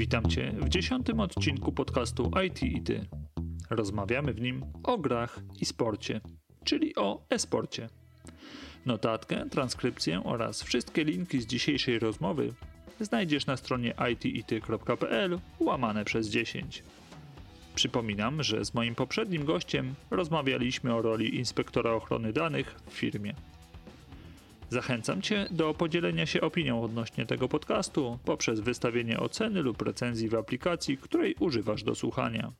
Witam Cię w dziesiątym odcinku podcastu IT i Ty. Rozmawiamy w nim o grach i sporcie, czyli o e-sporcie. Notatkę, transkrypcję oraz wszystkie linki z dzisiejszej rozmowy znajdziesz na stronie itity.pl łamane przez 10. Przypominam, że z moim poprzednim gościem rozmawialiśmy o roli inspektora ochrony danych w firmie. Zachęcam Cię do podzielenia się opinią odnośnie tego podcastu poprzez wystawienie oceny lub recenzji w aplikacji, której używasz do słuchania.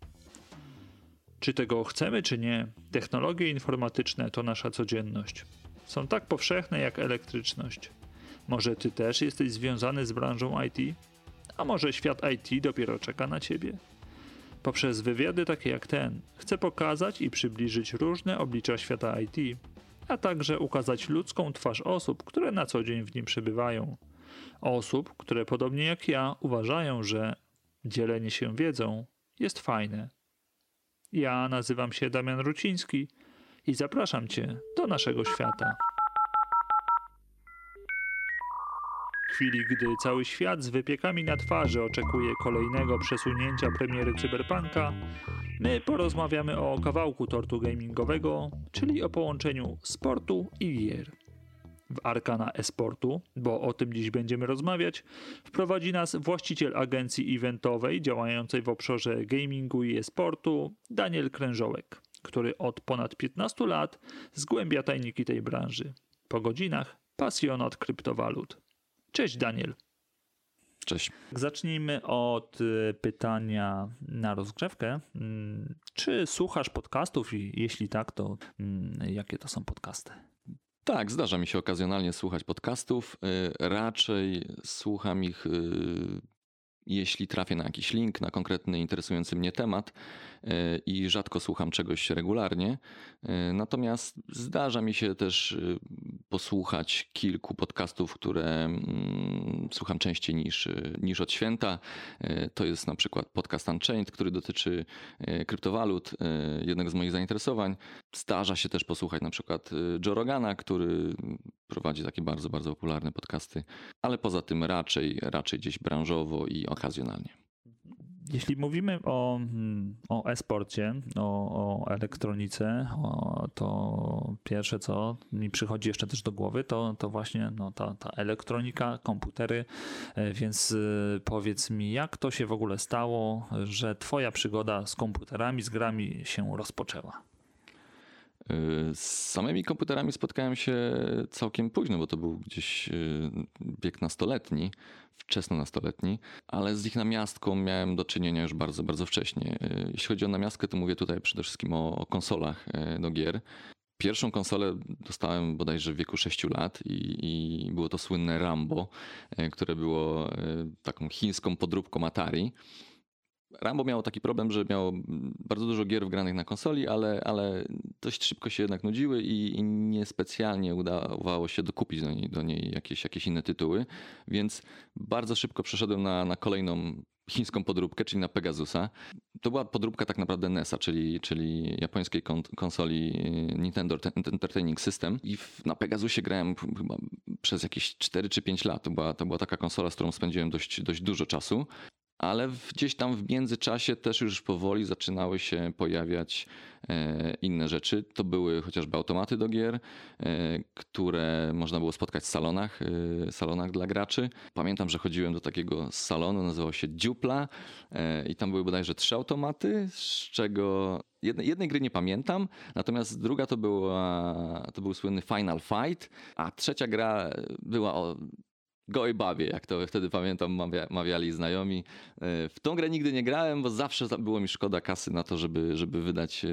Czy tego chcemy, czy nie, technologie informatyczne to nasza codzienność. Są tak powszechne jak elektryczność. Może Ty też jesteś związany z branżą IT? A może świat IT dopiero czeka na Ciebie? Poprzez wywiady takie jak ten chcę pokazać i przybliżyć różne oblicza świata IT a także ukazać ludzką twarz osób, które na co dzień w nim przebywają. Osób, które podobnie jak ja uważają, że dzielenie się wiedzą jest fajne. Ja nazywam się Damian Ruciński i zapraszam Cię do naszego świata. Chwili, gdy cały świat z wypiekami na twarzy oczekuje kolejnego przesunięcia premiery Cyberpunka, my porozmawiamy o kawałku tortu gamingowego, czyli o połączeniu sportu i gier. W Arkana Esportu, bo o tym dziś będziemy rozmawiać, wprowadzi nas właściciel agencji eventowej działającej w obszarze gamingu i esportu, Daniel Krężołek, który od ponad 15 lat zgłębia tajniki tej branży. Po godzinach pasjonat kryptowalut. Cześć Daniel. Cześć. Zacznijmy od y, pytania na rozgrzewkę. Mm, czy słuchasz podcastów i jeśli tak, to mm, jakie to są podcasty? Tak, zdarza mi się okazjonalnie słuchać podcastów. Y, raczej słucham ich y, jeśli trafię na jakiś link, na konkretny interesujący mnie temat e, i rzadko słucham czegoś regularnie. E, natomiast zdarza mi się też e, posłuchać kilku podcastów, które mm, słucham częściej niż, niż od święta. To jest na przykład podcast Unchained, który dotyczy kryptowalut, jednego z moich zainteresowań. Zdarza się też posłuchać na przykład Joe Rogana, który prowadzi takie bardzo, bardzo popularne podcasty, ale poza tym raczej, raczej gdzieś branżowo i okazjonalnie. Jeśli mówimy o, mm, o e-sporcie, o, o elektronice, o, to pierwsze co mi przychodzi jeszcze też do głowy, to, to właśnie no, ta, ta elektronika, komputery. E, więc e, powiedz mi, jak to się w ogóle stało, że Twoja przygoda z komputerami, z grami się rozpoczęła? Z samymi komputerami spotkałem się całkiem późno, bo to był gdzieś y, bieg nastoletni, wczesno nastoletni, ale z ich namiastką miałem do czynienia już bardzo, bardzo wcześnie. Y, jeśli chodzi o namiastkę, to mówię tutaj przede wszystkim o, o konsolach y, do gier. Pierwszą konsolę dostałem bodajże w wieku 6 lat i, i, było to słynne Rambo, które było taką chińską podróbką Atari. Rambo miało taki problem, że miało bardzo dużo gier wgranych na konsoli, ale, ale dość szybko się jednak nudziły i, i niespecjalnie udawało się dokupić do niej, do niej jakieś, jakieś inne tytuły, więc bardzo szybko przeszedłem na, na kolejną chińską podróbkę, czyli na Pegasusa. To była podróbka tak naprawdę NESa, czyli, czyli japońskiej konsoli Nintendo Entertaining System i na Pegasusie grałem chyba przez jakieś 4 czy 5 lat. To była, to była taka konsola, z którą spędziłem dość, dość dużo czasu ale gdzieś tam w międzyczasie też już powoli zaczynały się pojawiać e, inne rzeczy. To były chociażby automaty do gier, e, które można było spotkać w salonach, e, salonach dla graczy. Pamiętam, że chodziłem do takiego salonu, nazywał się Dziupla i tam były bodajże trzy automaty, z czego Jednej, jednej, gry nie pamiętam, natomiast druga to, była, to był słynny Final Fight, a trzecia gra była o gołej babie, jak to wtedy pamiętam mawia, mawiali znajomi. E, w tą grę nigdy nie grałem, bo zawsze było mi szkoda kasy na to, żeby, żeby wydać e,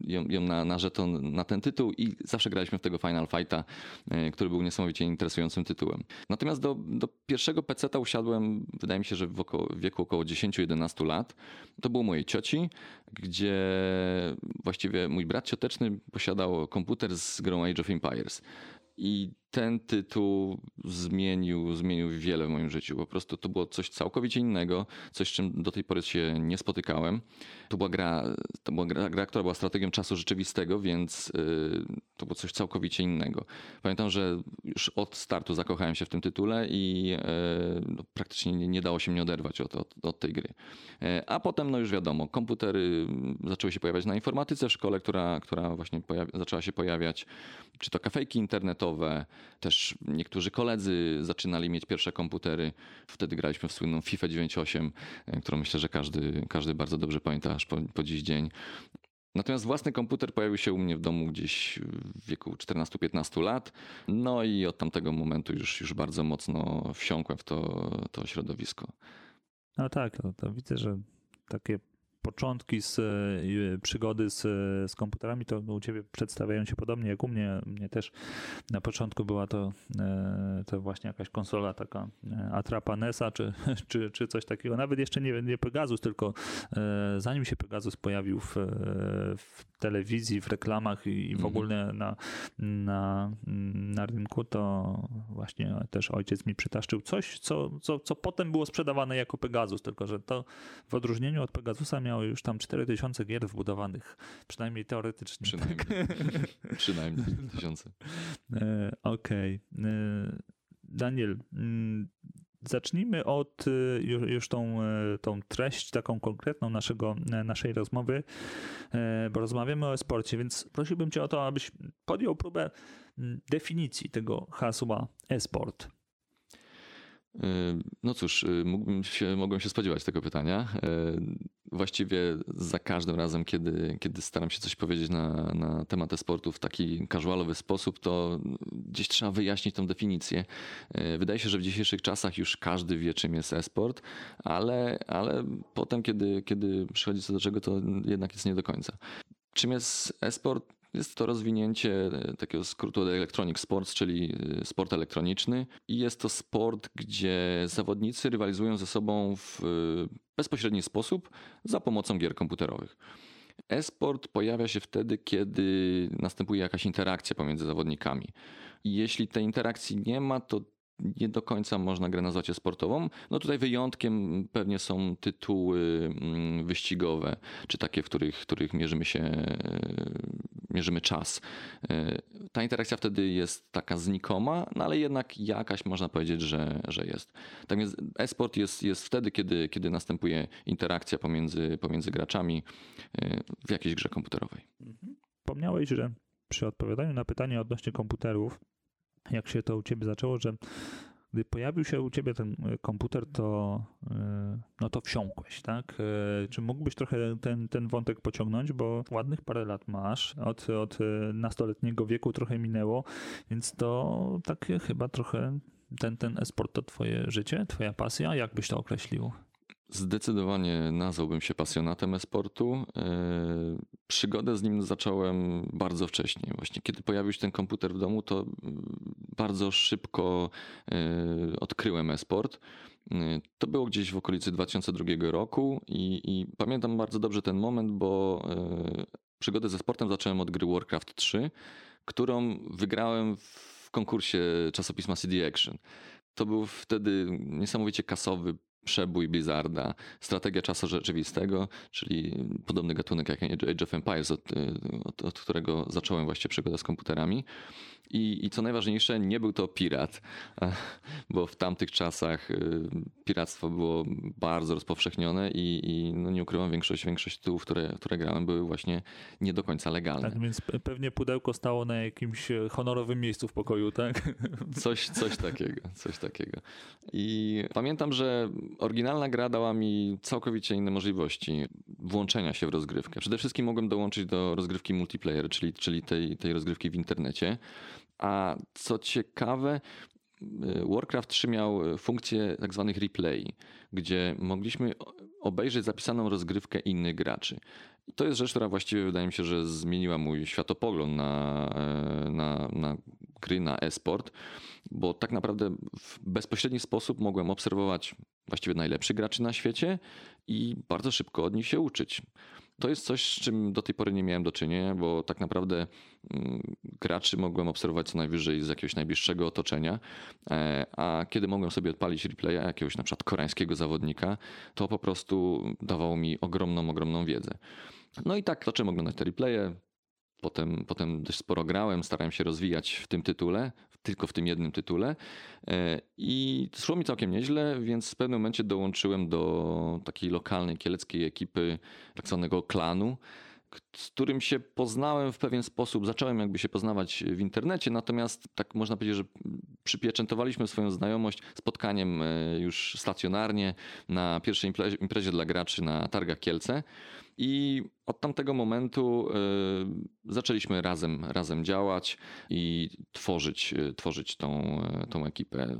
ją, ją na, na żeton na ten tytuł i zawsze graliśmy w tego Final Fighta, e, który był niesamowicie interesującym tytułem. Natomiast do, do pierwszego PC-ta usiadłem, wydaje mi się, że w, około, w wieku około 10-11 lat. To było mojej cioci, gdzie właściwie mój brat cioteczny posiadał komputer z grą Age of Empires. I ten tytuł zmienił, zmienił wiele w moim życiu. Po prostu to było coś całkowicie innego, coś, z czym do tej pory się nie spotykałem. To była gra, to była gra, gra która była strategią czasu rzeczywistego, więc yy, to było coś całkowicie innego. Pamiętam, że już od startu zakochałem się w tym tytule i yy, no, praktycznie nie, nie, dało się mnie oderwać od, od, od tej gry. Yy, a potem, no już wiadomo, komputery zaczęły się pojawiać na informatyce w szkole, która, która właśnie zaczęła się pojawiać, czy to kafejki internetowe, też niektórzy koledzy zaczynali mieć pierwsze komputery. Wtedy graliśmy w słynną FIFA 98, e, którą myślę, że każdy, każdy bardzo dobrze pamięta aż po, po dziś dzień. Natomiast własny komputer pojawił się u mnie w domu gdzieś w wieku 14-15 lat. No i od tamtego momentu już, już bardzo mocno wsiąkłem w to, to środowisko. No tak, to, to widzę, że takie początki z e, przygody z, z komputerami, to u ciebie przedstawiają się podobnie jak u mnie. Mnie też na początku była to, e, to właśnie jakaś konsola taka e, Atrapa NESa czy, czy, czy coś takiego. Nawet jeszcze nie, nie Pegasus, tylko zanim się Pegasus pojawił w, w telewizji, w reklamach i w mhm. ogóle na, na, na rynku, to właśnie też ojciec mi przytaszczył coś, co, co, co potem było sprzedawane jako Pegasus, tylko że to w odróżnieniu od Pegasusa miało już tam 4000 gier wbudowanych, przynajmniej teoretycznie. Przynajmniej, tak? przynajmniej 4000. E, okej. Okay. E, Daniel, mm, Zacznijmy od y, już tą, y, tą treść taką konkretną naszego, y, naszej rozmowy, bo rozmawiamy o sporcie, więc prosiłbym Cię o to, abyś podjął próbę mm, definicji tego hasła e-sport. No cóż, mógłbym się, mogłem się spodziewać tego pytania właściwie za każdym razem, kiedy, kiedy staram się coś powiedzieć na, na temat e-sportu w taki casualowy sposób, to gdzieś trzeba wyjaśnić tą definicję. Wydaje się, że w dzisiejszych czasach już każdy wie, czym jest e-sport, ale, ale potem, kiedy, kiedy przychodzi co do czego, to jednak jest nie do końca. Czym jest e-sport? Jest to rozwinięcie e, takiego skrótu Electronic Sports, czyli e, sport elektroniczny. I jest to sport, gdzie zawodnicy rywalizują ze sobą w e, bezpośredni sposób za pomocą gier komputerowych. E-sport pojawia się wtedy, kiedy następuje jakaś interakcja pomiędzy zawodnikami. I jeśli tej interakcji nie ma, to nie do końca można grę nazwać sportową. No tutaj wyjątkiem pewnie są tytuły mm, wyścigowe, czy takie, w których, w których mierzymy się, e, mierzymy czas. E, ta interakcja wtedy jest taka znikoma, no ale jednak jakaś można powiedzieć, że, że jest. Tak więc e-sport jest, jest wtedy, kiedy, kiedy następuje interakcja pomiędzy, pomiędzy graczami e, w jakiejś grze komputerowej. Mhm. Wspomniałeś, że przy odpowiadaniu na pytanie odnośnie komputerów jak się to u ciebie zaczęło, że gdy pojawił się u ciebie ten e, komputer, to, e, no to wsiąkłeś, tak? E, czy mógłbyś trochę ten, ten wątek pociągnąć, bo ładnych parę lat masz, od, od nastoletniego wieku trochę minęło, więc to tak chyba trochę ten, ten esport to twoje życie, twoja pasja, jak byś to określił? Zdecydowanie nazwałbym się pasjonatem e-sportu. E, przygodę z nim zacząłem bardzo wcześnie. Właśnie kiedy pojawił się ten komputer w domu, to bardzo szybko e, odkryłem e-sport. E, to było gdzieś w okolicy 2002 roku i, i pamiętam bardzo dobrze ten moment, bo przygodę ze sportem zacząłem od gry Warcraft 3, którą wygrałem w konkursie czasopisma CD Action. To był wtedy niesamowicie kasowy przebój Blizzarda, strategia czasu rzeczywistego, czyli podobny gatunek jak Age of Empires, od, od, od którego zacząłem właśnie przygodę z komputerami. I, I co najważniejsze, nie był to pirat, bo w tamtych czasach y, piractwo było bardzo rozpowszechnione i, i no nie ukrywam, większość, większość tytułów, które, które grałem, były właśnie nie do końca legalne. Tak, więc pewnie pudełko stało na jakimś e, honorowym miejscu w pokoju, tak? Coś, coś takiego, coś takiego. I pamiętam, że oryginalna gra dała mi całkowicie inne możliwości włączenia się w rozgrywkę. Przede wszystkim mogłem dołączyć do rozgrywki multiplayer, czyli, czyli tej, tej rozgrywki w internecie. A co ciekawe, y, Warcraft 3 miał funkcję tak zwanych replay, gdzie mogliśmy obejrzeć zapisaną rozgrywkę innych graczy. I to jest rzecz, która właściwie wydaje mi się, że zmieniła mój światopogląd na, e, na, na gry, na e-sport, bo tak naprawdę w bezpośredni sposób mogłem obserwować właściwie najlepszych graczy na świecie i bardzo szybko od nich się uczyć. To jest coś, z czym do tej pory nie miałem do czynienia, bo tak naprawdę mm, graczy mogłem obserwować co najwyżej z jakiegoś najbliższego otoczenia, e, a kiedy mogłem sobie odpalić replaya jakiegoś na przykład koreańskiego zawodnika, to po prostu dawało mi ogromną, ogromną wiedzę. No i tak zacząłem oglądać te replaye, Potem, potem dość sporo grałem, starałem się rozwijać w tym tytule, tylko w tym jednym tytule. E, I szło mi całkiem nieźle, więc w pewnym momencie dołączyłem do takiej lokalnej kieleckiej ekipy, tak zwanego klanu, z którym się poznałem w pewien sposób. Zacząłem jakby się poznawać w internecie, natomiast tak można powiedzieć, że przypieczętowaliśmy swoją znajomość spotkaniem e, już stacjonarnie na pierwszej imprezie, dla graczy na Targach Kielce. I od tamtego momentu y, zaczęliśmy razem, razem działać i tworzyć, y, tworzyć tą, tą ekipę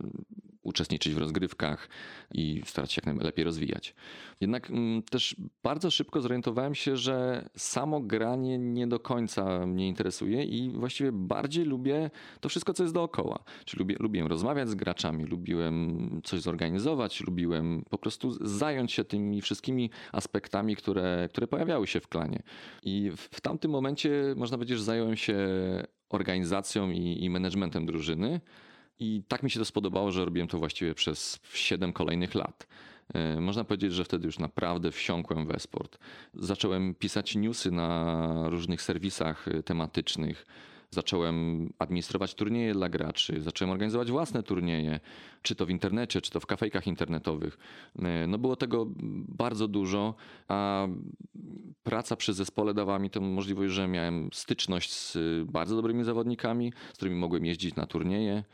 uczestniczyć w rozgrywkach i starać się jak najlepiej rozwijać. Jednak mm, też bardzo szybko zorientowałem się, że samo granie nie do końca mnie interesuje i właściwie bardziej lubię to wszystko, co jest dookoła. Czyli lubię, lubiłem rozmawiać z graczami, lubiłem coś zorganizować, lubiłem po prostu zająć się tymi wszystkimi aspektami, które, które pojawiały się w klanie. I w, w tamtym momencie, można powiedzieć, że zająłem się organizacją i, i managementem drużyny. I tak mi się to spodobało, że robiłem to właściwie przez 7 kolejnych lat. E, można powiedzieć, że wtedy już naprawdę wsiąkłem w esport. Zacząłem pisać newsy na różnych serwisach e, tematycznych. Zacząłem administrować turnieje dla graczy, zacząłem organizować własne turnieje, czy to w internecie, czy to w kafejkach internetowych. E, no było tego bardzo dużo, a praca przy zespole dawała mi tę możliwość, że miałem styczność z bardzo dobrymi zawodnikami, z którymi mogłem jeździć na turnieje,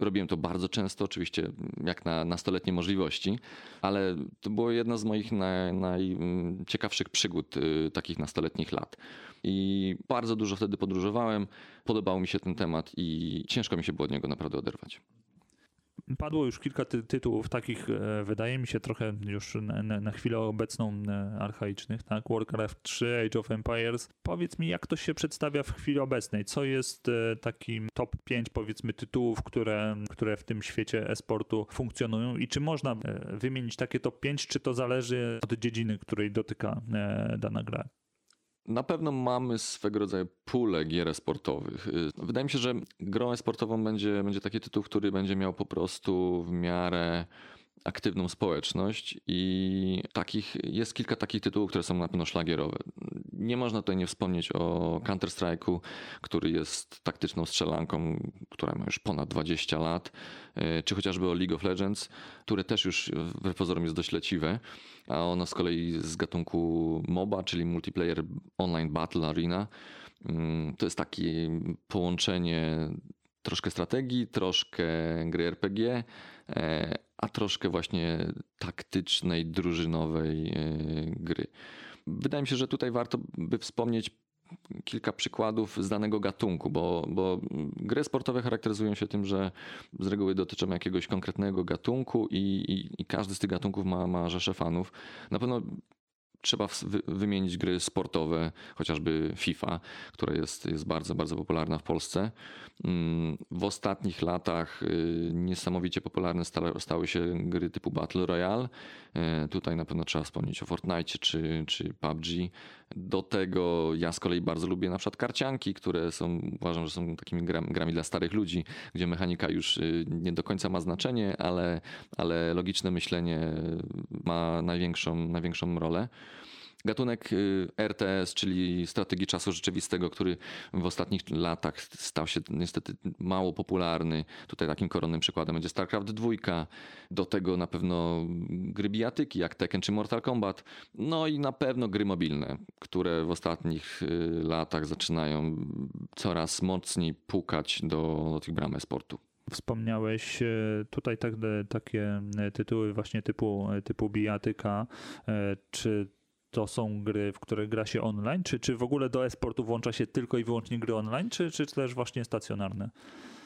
Robiłem to bardzo często, oczywiście jak na nastoletnie możliwości, ale to było jedna z moich naj, najciekawszych przygód y, takich nastoletnich lat. I bardzo dużo wtedy podróżowałem, podobał mi się ten temat i ciężko mi się było od niego naprawdę oderwać. Padło już kilka ty tytułów takich, e, wydaje mi się, trochę już na, na, chwilę obecną e, archaicznych, tak? Warcraft 3, Age of Empires. Powiedz mi, jak to się przedstawia w chwili obecnej? Co jest e, takim top 5, powiedzmy, tytułów, które, które w tym świecie e-sportu funkcjonują i czy można wymienić takie top 5, czy to zależy od dziedziny, której dotyka dana gra? Na pewno mamy swego rodzaju pulę gier sportowych. Y, wydaje mi się, że grą sportową będzie, będzie taki tytuł, który będzie miał po prostu w miarę aktywną społeczność i takich, jest kilka takich tytułów, które są na pewno szlagierowe. Nie można tutaj nie wspomnieć o Counter-Strike'u, który jest taktyczną strzelanką, która ma już ponad 20 lat, y, czy chociażby o League of Legends, które też już w pozorom jest dość leciwe a ona z kolei z gatunku MOBA, czyli Multiplayer Online Battle Arena. Mm, to jest takie połączenie troszkę strategii, troszkę gry RPG, e, a troszkę właśnie taktycznej, drużynowej e, gry. Wydaje mi się, że tutaj warto by wspomnieć kilka przykładów z danego gatunku, bo, bo gry sportowe charakteryzują się tym, że z reguły dotyczą jakiegoś konkretnego gatunku i, i, i każdy z tych gatunków ma, ma rzesze fanów. Na pewno Trzeba wymienić gry sportowe, chociażby FIFA, która jest, jest bardzo, bardzo popularna w Polsce. Mm, w ostatnich latach y, niesamowicie popularne stały się gry typu Battle Royale. Y, tutaj na pewno trzeba wspomnieć o Fortnite czy, czy PUBG. Do tego ja z kolei bardzo lubię na przykład karcianki, które są, uważam, że są takimi grami, dla starych ludzi, gdzie mechanika już y, nie do końca ma znaczenie, ale, ale logiczne myślenie ma największą, największą rolę. Gatunek y, RTS, czyli strategii czasu rzeczywistego, który w ostatnich latach stał się niestety mało popularny. Tutaj takim koronnym przykładem będzie StarCraft 2. Do tego na pewno gry bijatyki jak Tekken czy Mortal Kombat. No i na pewno gry mobilne, które w ostatnich y, latach zaczynają coraz mocniej pukać do, do tych bram sportu. Wspomniałeś y, tutaj tak, takie tytuły właśnie typu, typu bijatyka. Czy to są gry, w które gra się online? Czy, czy w ogóle do e-sportu włącza się tylko i wyłącznie gry online, czy, czy też właśnie stacjonarne?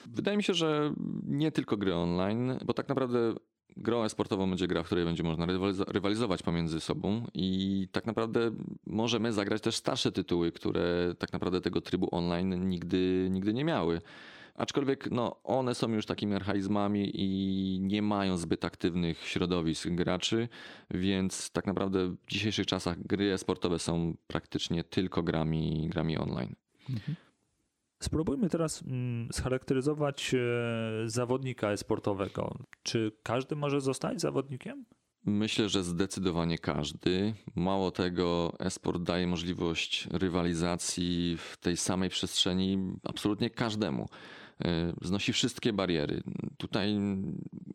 Wydaje mi się, że nie tylko gry online, bo tak naprawdę grą e-sportową będzie gra, w której będzie można rywalizować pomiędzy sobą i tak naprawdę możemy zagrać też starsze tytuły, które tak naprawdę tego trybu online nigdy, nigdy nie miały. Aczkolwiek no, one są już takimi archaizmami i nie mają zbyt aktywnych środowisk graczy, więc tak naprawdę w dzisiejszych czasach gry sportowe są praktycznie tylko grami, grami online. Mhm. Spróbujmy teraz mm, scharakteryzować e, zawodnika e-sportowego. Czy każdy może zostać zawodnikiem? Myślę, że zdecydowanie każdy. Mało tego, esport daje możliwość rywalizacji w tej samej przestrzeni absolutnie każdemu. E, znosi wszystkie bariery. Tutaj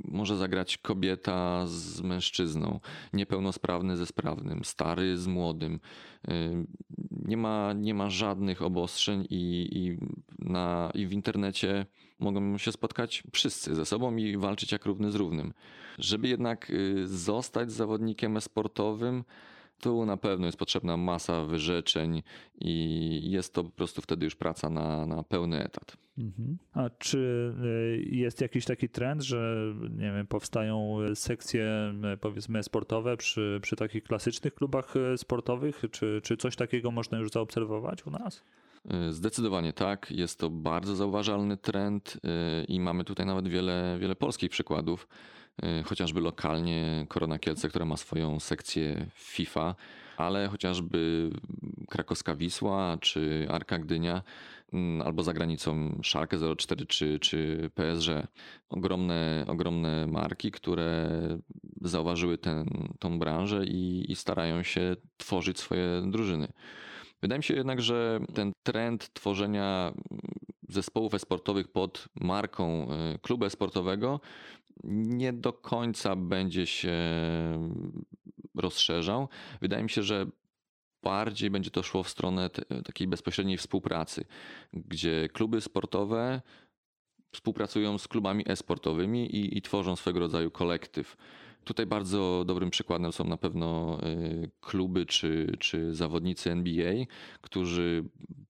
może zagrać kobieta z mężczyzną, niepełnosprawny ze sprawnym, stary z młodym. E, nie ma, nie ma żadnych obostrzeń i, i, na, i w internecie mogą się spotkać wszyscy ze sobą i walczyć jak równy z równym. Żeby jednak y, zostać zawodnikiem sportowym, tu na pewno jest potrzebna masa wyrzeczeń i jest to po prostu wtedy już praca na, na pełny etat. Mhm. A czy y, jest jakiś taki trend, że nie wiem, powstają sekcje y, powiedzmy sportowe przy, przy takich klasycznych klubach sportowych? Czy, czy coś takiego można już zaobserwować u nas? Zdecydowanie tak. Jest to bardzo zauważalny trend i mamy tutaj nawet wiele, wiele polskich przykładów. Y, chociażby lokalnie Korona Kielce, która ma swoją sekcję FIFA, ale chociażby krakowska Wisła czy Arka Gdynia mm, albo za granicą Szalkę 04 czy, czy PSG. Ogromne, ogromne marki, które zauważyły ten, tą branżę i, i starają się tworzyć swoje drużyny. Wydaje mi się jednak, że ten trend tworzenia zespołów esportowych pod marką y, klubu esportowego nie do końca będzie się rozszerzał. Wydaje mi się, że bardziej będzie to szło w stronę takiej bezpośredniej współpracy, gdzie kluby sportowe współpracują z klubami e-sportowymi i, i tworzą swego rodzaju kolektyw. Tutaj bardzo dobrym przykładem są na pewno y, kluby czy, czy zawodnicy NBA, którzy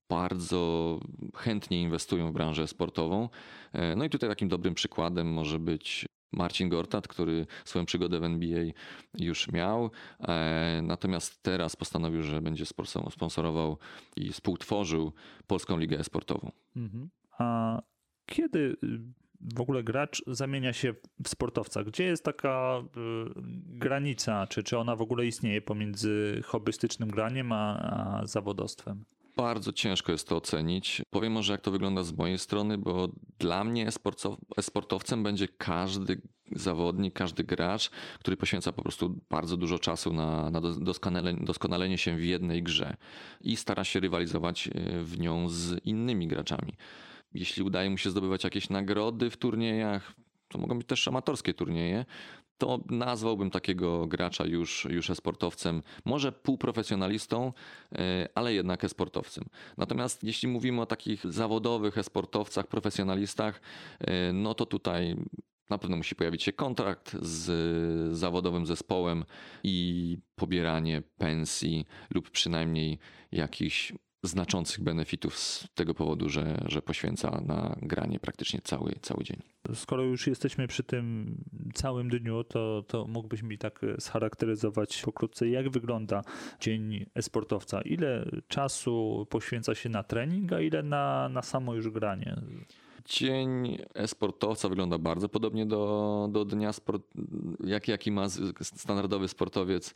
bardzo chętnie inwestują w branżę sportową. E, no i tutaj takim dobrym przykładem może być Marcin Gortat, który swoją przygodę w NBA już miał, e, natomiast teraz postanowił, że będzie sponsorował i współtworzył Polską Ligę Sportową. Mhm. A kiedy y, w ogóle gracz zamienia się w sportowca? Gdzie jest taka y, granica? Czy, czy ona w ogóle istnieje pomiędzy hobbystycznym graniem a, a zawodowstwem? Bardzo ciężko jest to ocenić. Powiem może, jak to wygląda z mojej strony, bo dla mnie sportowcem będzie każdy zawodnik, każdy gracz, który poświęca po prostu bardzo dużo czasu na, na doskonalenie, się w jednej grze i stara się rywalizować e, w nią z innymi graczami. Jeśli udaje mu się zdobywać jakieś nagrody w turniejach, to mogą być też amatorskie turnieje, to nazwałbym takiego gracza już, już esportowcem, może półprofesjonalistą, e, ale jednak esportowcem. Natomiast jeśli mówimy o takich zawodowych esportowcach, profesjonalistach, e, no to tutaj na pewno musi pojawić się kontrakt z zawodowym zespołem i pobieranie pensji lub przynajmniej jakichś znaczących benefitów z tego powodu, że, że poświęca na granie praktycznie cały, cały dzień. Skoro już jesteśmy przy tym całym dniu, to, to mógłbyś mi tak scharakteryzować pokrótce, jak wygląda dzień esportowca? Ile czasu poświęca się na trening, a ile na, na samo już granie? Dzień e-sportowca wygląda bardzo podobnie do, do dnia, sport, jak, jaki ma standardowy sportowiec.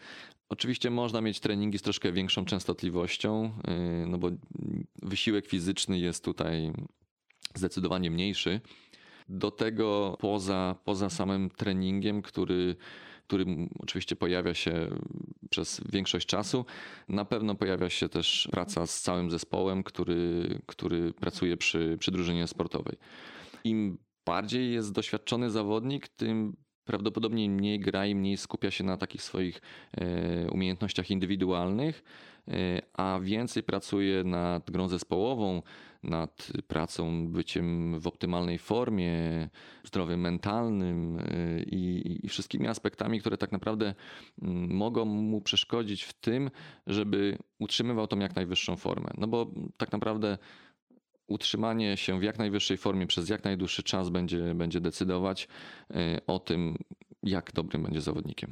Oczywiście można mieć treningi z troszkę większą częstotliwością, y, no bo wysiłek fizyczny jest tutaj zdecydowanie mniejszy. Do tego poza, poza samym treningiem, który który oczywiście pojawia się przez większość czasu. Na pewno pojawia się też praca z całym zespołem, który, który pracuje przy, przy drużynie sportowej. Im bardziej jest doświadczony zawodnik, tym prawdopodobnie mniej gra i mniej skupia się na takich swoich e, umiejętnościach indywidualnych, e, a więcej pracuje nad grą zespołową, nad pracą, byciem w optymalnej formie, zdrowiem mentalnym y, i, i wszystkimi aspektami, które tak naprawdę mm, mogą mu przeszkodzić w tym, żeby utrzymywał tą jak najwyższą formę. No bo tak naprawdę utrzymanie się w jak najwyższej formie przez jak najdłuższy czas będzie, będzie decydować y, o tym, jak dobrym będzie zawodnikiem.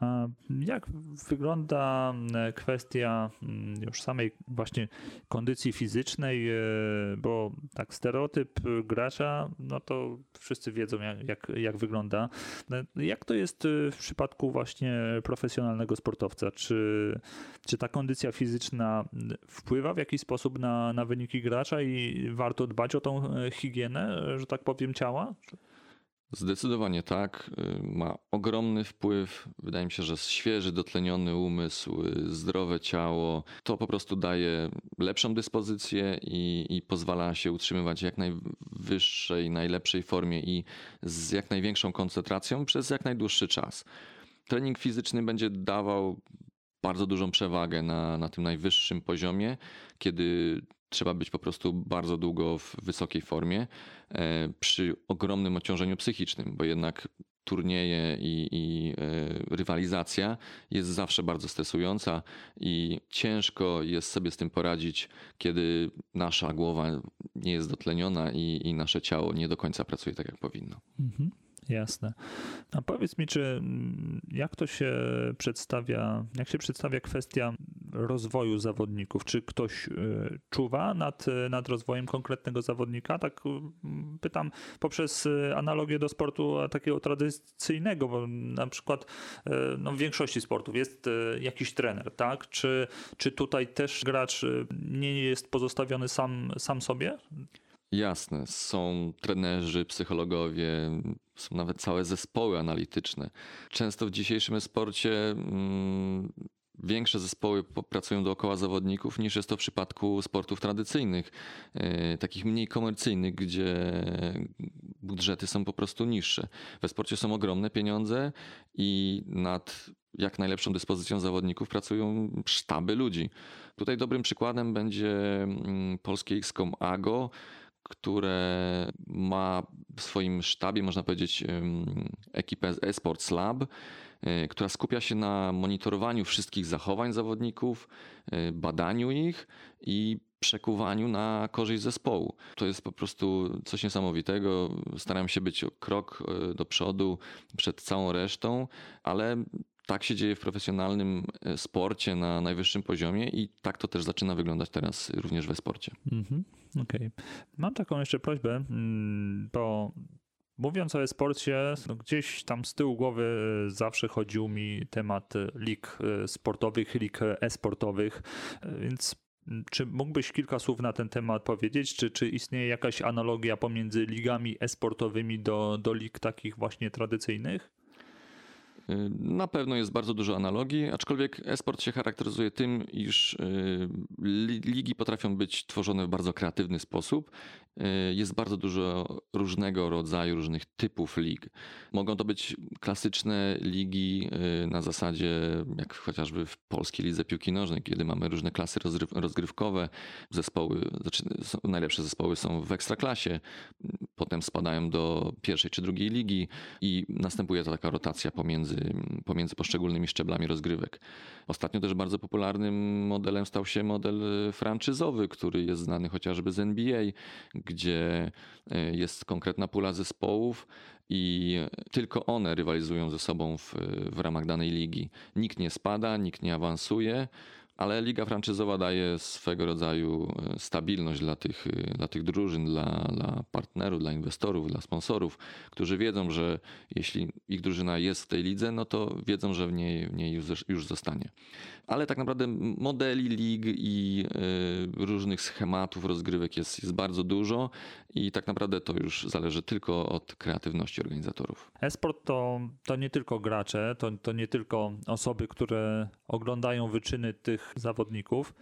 A jak wygląda e, kwestia mm, już samej właśnie kondycji fizycznej, e, bo tak stereotyp gracza, no to wszyscy wiedzą jak, jak, jak wygląda. E, jak to jest w przypadku właśnie profesjonalnego sportowca? Czy, czy ta kondycja fizyczna wpływa w jakiś sposób na, na wyniki gracza i warto dbać o tą higienę, że tak powiem, ciała? Zdecydowanie tak. Y, ma ogromny wpływ. Wydaje mi się, że świeży, dotleniony umysł, y, zdrowe ciało to po prostu daje lepszą dyspozycję i, i pozwala się utrzymywać w jak najwyższej, najlepszej formie i z jak największą koncentracją przez jak najdłuższy czas. Trening fizyczny będzie dawał bardzo dużą przewagę na, na tym najwyższym poziomie, kiedy trzeba być po prostu bardzo długo w wysokiej formie e, przy ogromnym obciążeniu psychicznym, bo jednak turnieje i, i e, rywalizacja jest zawsze bardzo stresująca i ciężko jest sobie z tym poradzić, kiedy nasza głowa nie jest dotleniona i, i nasze ciało nie do końca pracuje tak, jak powinno. Mhm. Jasne. A powiedz mi, czy mm, jak to się przedstawia, jak się przedstawia kwestia rozwoju zawodników? Czy ktoś y, czuwa nad, nad rozwojem konkretnego zawodnika? Tak mm, pytam poprzez y, analogię do sportu takiego tradycyjnego, bo na przykład y, no, w większości sportów jest jakiś trener, tak? Czy, czy tutaj też gracz nie jest pozostawiony sam, sam sobie? Jasne, są trenerzy, psychologowie, są nawet całe zespoły analityczne. Często w dzisiejszym sporcie mm, większe zespoły pracują dookoła zawodników niż jest to w przypadku sportów tradycyjnych, yy, takich mniej komercyjnych, gdzie budżety są po prostu niższe. We sporcie są ogromne pieniądze i nad jak najlepszą dyspozycją zawodników pracują sztaby ludzi. Tutaj dobrym przykładem będzie mm, polskie XCOM AGO, które ma w swoim sztabie, można powiedzieć, ekipę eSports Lab, e, która skupia się na monitorowaniu wszystkich zachowań zawodników, e, badaniu ich i przekuwaniu na korzyść zespołu. To jest po prostu coś niesamowitego. Staram się być krok e, do przodu przed całą resztą, ale tak się dzieje w profesjonalnym sporcie na najwyższym poziomie i tak to też zaczyna wyglądać teraz również we sporcie. Mhm. Okej. Okay. Mam taką jeszcze prośbę, mm, bo mówiąc o e-sporcie, no gdzieś tam z tyłu głowy e, zawsze chodził mi temat e, lig e, sportowych, lig e-sportowych, więc mm, czy mógłbyś kilka słów na ten temat powiedzieć? Czy, czy istnieje jakaś analogia pomiędzy ligami e-sportowymi do, do lig takich właśnie tradycyjnych? Y, na pewno jest bardzo dużo analogii, aczkolwiek esport się charakteryzuje tym, iż y, ligi potrafią być tworzone w bardzo kreatywny sposób. Y, jest bardzo dużo różnego rodzaju, różnych typów lig. Mogą to być klasyczne ligi na zasadzie, jak chociażby w polskiej lidze piłki nożnej, kiedy mamy różne klasy rozgrywkowe, zespoły, znaczy najlepsze zespoły są w ekstraklasie, potem spadają do pierwszej czy drugiej ligi i następuje to taka rotacja pomiędzy pomiędzy poszczególnymi szczeblami rozgrywek. Ostatnio też bardzo popularnym modelem stał się model franczyzowy, który jest znany chociażby z NBA, gdzie e, jest konkretna pula zespołów i tylko one rywalizują ze sobą w, w ramach danej ligi. Nikt nie spada, nikt nie awansuje ale liga franczyzowa daje swego rodzaju e, stabilność dla tych, e, dla tych drużyn, dla, dla partnerów, dla inwestorów, dla sponsorów, którzy wiedzą, że jeśli ich drużyna jest w tej lidze, no to wiedzą, że w niej, w niej już, już zostanie. Ale tak naprawdę modeli lig i y, różnych schematów rozgrywek jest, jest bardzo dużo i tak naprawdę to już zależy tylko od kreatywności organizatorów. Esport to, to nie tylko gracze, to, to nie tylko osoby, które oglądają wyczyny tych zawodników,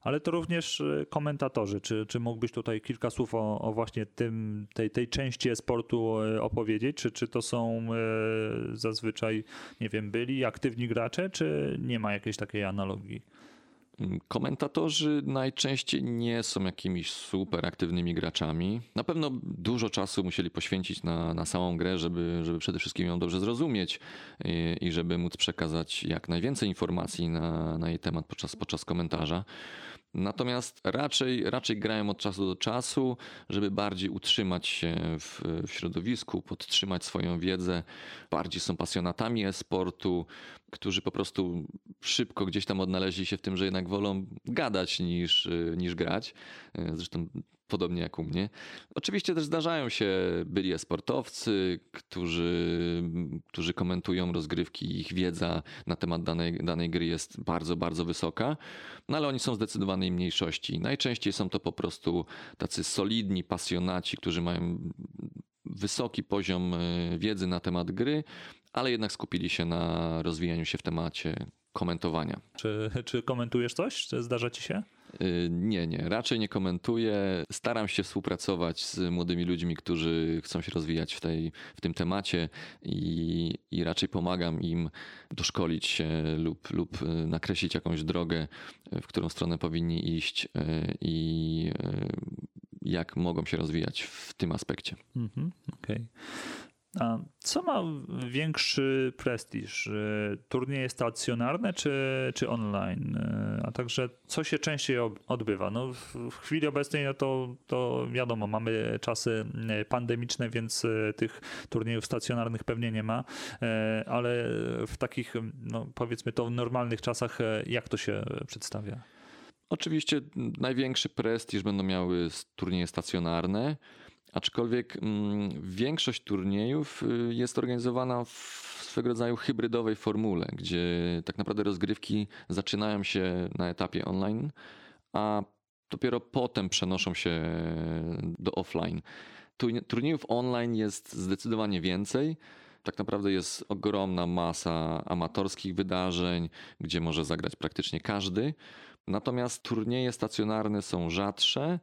ale to również e, komentatorzy. Czy, czy mógłbyś tutaj kilka słów o, o właśnie tym, tej, tej części e-sportu e, opowiedzieć? Czy, czy to są e, zazwyczaj, nie wiem, byli aktywni gracze, czy nie ma jakiejś takiej analogii? Komentatorzy najczęściej nie są jakimiś super aktywnymi graczami. Na pewno dużo czasu musieli poświęcić na, na samą grę, żeby, żeby przede wszystkim ją dobrze zrozumieć i, i żeby móc przekazać jak najwięcej informacji na, na jej temat podczas, podczas komentarza. Natomiast raczej, raczej grają od czasu do czasu, żeby bardziej utrzymać się w, w środowisku, podtrzymać swoją wiedzę. Bardziej są pasjonatami e-sportu, którzy po prostu szybko gdzieś tam odnaleźli się w tym, że jednak wolą gadać niż, niż grać. Zresztą podobnie jak u mnie. Oczywiście też zdarzają się byli sportowcy, którzy, którzy komentują rozgrywki, ich wiedza na temat danej, danej gry jest bardzo, bardzo wysoka, no ale oni są w zdecydowanej mniejszości. Najczęściej są to po prostu tacy solidni pasjonaci, którzy mają wysoki poziom e, wiedzy na temat gry, ale jednak skupili się na rozwijaniu się w temacie komentowania. Czy, czy komentujesz coś? Czy zdarza ci się? Y, nie, nie, raczej nie komentuję. Staram się współpracować z młodymi ludźmi, którzy chcą się rozwijać w, tej, w tym temacie i, i raczej pomagam im doszkolić się lub, lub y, nakreślić jakąś drogę, w którą stronę powinni iść y, i jak mogą się rozwijać w tym aspekcie. Mhm, Okej. Okay. A co ma większy prestiż? Turnieje stacjonarne czy, czy online? A także co się częściej odbywa? No, w chwili obecnej no to, to wiadomo, mamy czasy pandemiczne, więc tych turniejów stacjonarnych pewnie nie ma, ale w takich, no, powiedzmy to normalnych czasach, jak to się przedstawia? Oczywiście największy prestiż będą miały turnieje stacjonarne. Aczkolwiek mm, większość turniejów y, jest organizowana w swego rodzaju hybrydowej formule, gdzie tak naprawdę rozgrywki zaczynają się na etapie online, a dopiero potem przenoszą się do offline. Turniejów online jest zdecydowanie więcej. Tak naprawdę jest ogromna masa amatorskich wydarzeń, gdzie może zagrać praktycznie każdy. Natomiast turnieje stacjonarne są rzadsze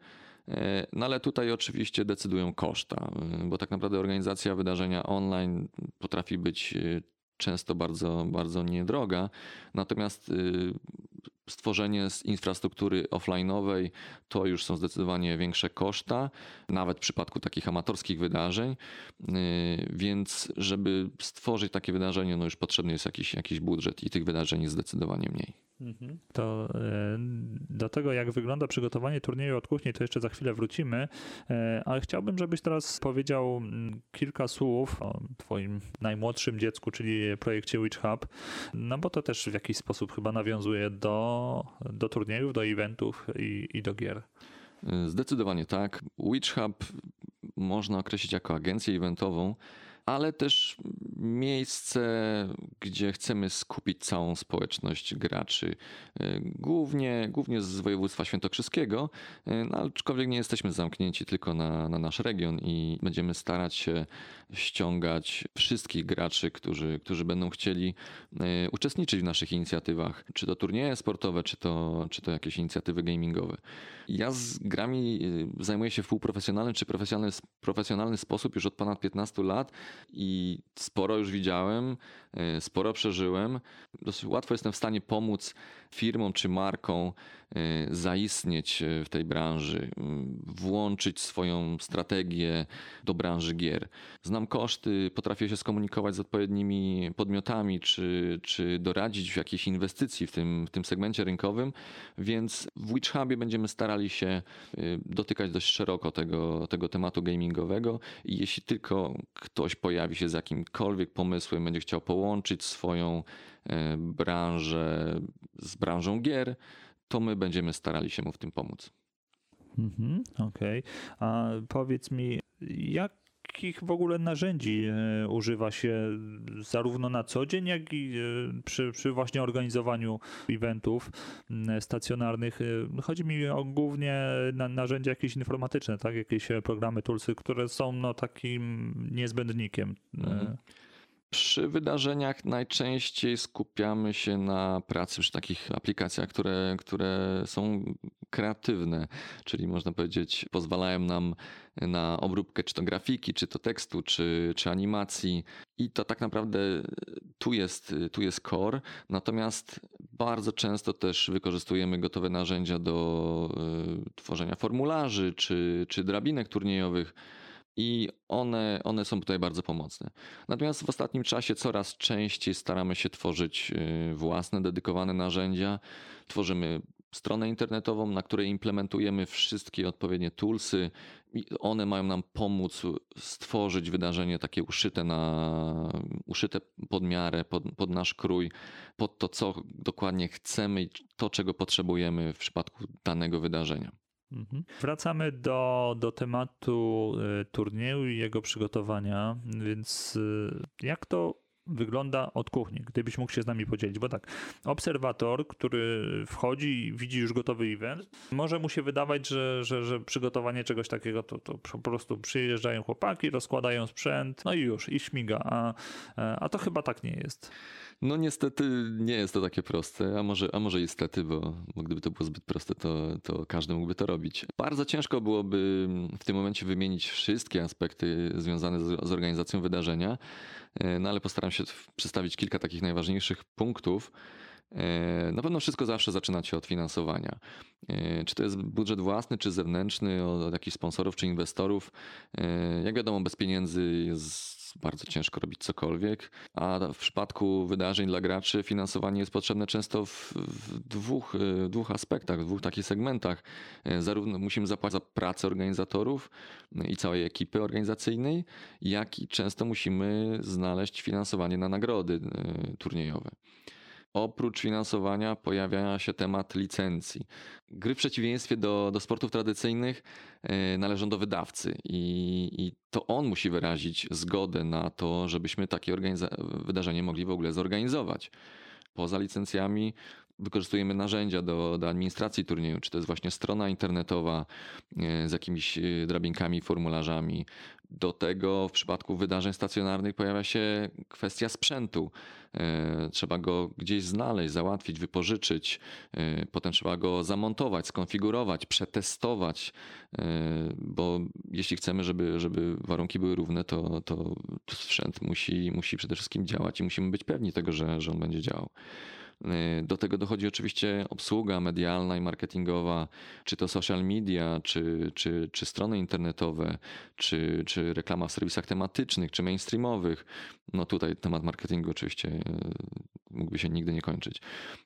no ale tutaj oczywiście decydują koszta, bo tak naprawdę organizacja wydarzenia online potrafi być e, często bardzo, bardzo niedroga. Natomiast stworzenie z infrastruktury offline'owej to już są zdecydowanie większe koszta, nawet w przypadku takich amatorskich wydarzeń. Więc żeby stworzyć takie wydarzenie, no już potrzebny jest jakiś, jakiś budżet i tych wydarzeń jest zdecydowanie mniej. Mhm. To e, do tego, jak wygląda przygotowanie turnieju od kuchni, to jeszcze za chwilę wrócimy, e, ale chciałbym, żebyś teraz powiedział mm, kilka słów o Twoim najmłodszym dziecku, czyli projekcie Witch Hub, no bo to też w jakiś sposób chyba nawiązuje do, do turniejów, do eventów i, i do gier. Zdecydowanie tak. Witch Hub można określić jako agencję eventową ale też miejsce, gdzie chcemy skupić całą społeczność graczy. E, głównie, głównie z województwa świętokrzyskiego, e, no, aczkolwiek nie jesteśmy zamknięci tylko na, na nasz region i będziemy starać się ściągać wszystkich graczy, którzy, którzy będą chcieli e, uczestniczyć w naszych inicjatywach, czy to turnieje sportowe, czy to, czy to jakieś inicjatywy gamingowe. Ja z grami zajmuję się w półprofesjonalny czy profesjonalny, profesjonalny sposób już od ponad 15 lat i sporo już widziałem, e, sporo przeżyłem. Dosyć łatwo jestem w stanie pomóc firmom czy markom zaistnieć e, w tej branży, włączyć swoją strategię do branży gier. Znam koszty, potrafię się skomunikować z odpowiednimi podmiotami, czy, czy doradzić w jakiejś inwestycji w tym, w tym segmencie rynkowym, więc w Witch Hubie będziemy starali się dotykać dość szeroko tego, tego tematu gamingowego i jeśli tylko ktoś pojawi się z jakimkolwiek pomysłem, będzie chciał połączyć swoją branżę z branżą gier, to my będziemy starali się mu w tym pomóc. Mhm, Okej. Okay. A powiedz mi, jak jakich w ogóle narzędzi e, używa się zarówno na co dzień, jak i e, przy, przy właśnie organizowaniu eventów stacjonarnych. E, chodzi mi o głównie na, narzędzia jakieś informatyczne, tak? Jakieś programy, toolsy, które są no, takim niezbędnikiem. Mhm. Przy wydarzeniach najczęściej skupiamy się na pracy przy takich aplikacjach, które, które są kreatywne, czyli można powiedzieć, pozwalają nam na obróbkę czy to grafiki, czy to tekstu, czy, czy animacji. I to tak naprawdę tu jest, tu jest core. Natomiast bardzo często też wykorzystujemy gotowe narzędzia do y, tworzenia formularzy czy, czy drabinek turniejowych i one, one są tutaj bardzo pomocne. Natomiast w ostatnim czasie coraz częściej staramy się tworzyć y, własne, dedykowane narzędzia. Tworzymy stronę internetową, na której implementujemy wszystkie odpowiednie toolsy i one mają nam pomóc stworzyć wydarzenie takie uszyte na uszyte pod miarę, pod, pod nasz krój, pod to, co dokładnie chcemy i to, czego potrzebujemy w przypadku danego wydarzenia. Mhm. Wracamy do, do tematu y, turnieju i jego przygotowania, więc y, jak to wygląda od kuchni, gdybyś mógł się z nami podzielić, bo tak, obserwator, który wchodzi i widzi już gotowy event, może mu się wydawać, że, że, że przygotowanie czegoś takiego to, to po prostu przyjeżdżają chłopaki, rozkładają sprzęt, no i już, i śmiga, a, a to chyba tak nie jest. No niestety nie jest to takie proste, a może, a może niestety, bo, bo gdyby to było zbyt proste, to, to każdy mógłby to robić. Bardzo ciężko byłoby w tym momencie wymienić wszystkie aspekty związane z, z organizacją wydarzenia, e, no ale postaram się przedstawić kilka takich najważniejszych punktów. E, na pewno wszystko zawsze zaczyna się od finansowania. E, czy to jest budżet własny, czy zewnętrzny, od jakichś sponsorów, czy inwestorów. Jak wiadomo, bez pieniędzy jest bardzo ciężko robić cokolwiek, a w przypadku wydarzeń dla graczy finansowanie jest potrzebne często w, dwóch, w dwóch aspektach, w dwóch takich segmentach. E, zarówno musimy zapłacić za pracę organizatorów i całej ekipy organizacyjnej, jak i często musimy znaleźć finansowanie na nagrody e, turniejowe. Oprócz finansowania pojawia się temat licencji. Gry w przeciwieństwie do, do sportów tradycyjnych e, należą do wydawcy i, i to on musi wyrazić zgodę na to, żebyśmy takie wydarzenie mogli w ogóle zorganizować. Poza licencjami wykorzystujemy narzędzia do, do administracji turnieju, czy to jest właśnie strona internetowa e, z jakimiś e, drabinkami, formularzami. Do tego w przypadku wydarzeń stacjonarnych pojawia się kwestia sprzętu. E, trzeba go gdzieś znaleźć, załatwić, wypożyczyć, potem trzeba go zamontować, skonfigurować, przetestować, bo jeśli chcemy, żeby, żeby warunki były równe, to, to sprzęt musi, musi przede wszystkim działać i musimy być pewni tego, że, że on będzie działał. Y, do tego dochodzi oczywiście obsługa medialna i marketingowa, czy to social media, czy, czy, czy strony internetowe, czy, czy reklama w serwisach tematycznych, czy mainstreamowych. No tutaj temat marketingu oczywiście y, mógłby się nigdy nie kończyć.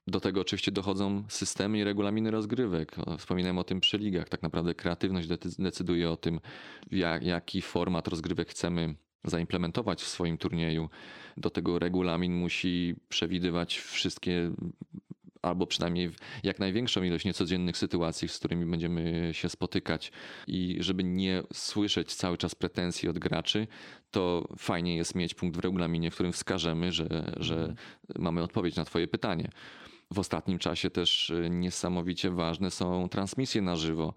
Do tego oczywiście dochodzą systemy i regulaminy rozgrywek. Wspominałem o tym przy ligach. Tak naprawdę kreatywność decyduje o tym, jak, jaki format rozgrywek chcemy zaimplementować w swoim turnieju. Do tego regulamin musi przewidywać wszystkie albo przynajmniej jak największą ilość niecodziennych sytuacji, z którymi będziemy się spotykać i żeby nie słyszeć cały czas pretensji od graczy, to fajnie jest mieć punkt w regulaminie, w którym wskażemy, że, że mhm. mamy odpowiedź na twoje pytanie. W ostatnim czasie też niesamowicie ważne są transmisje na żywo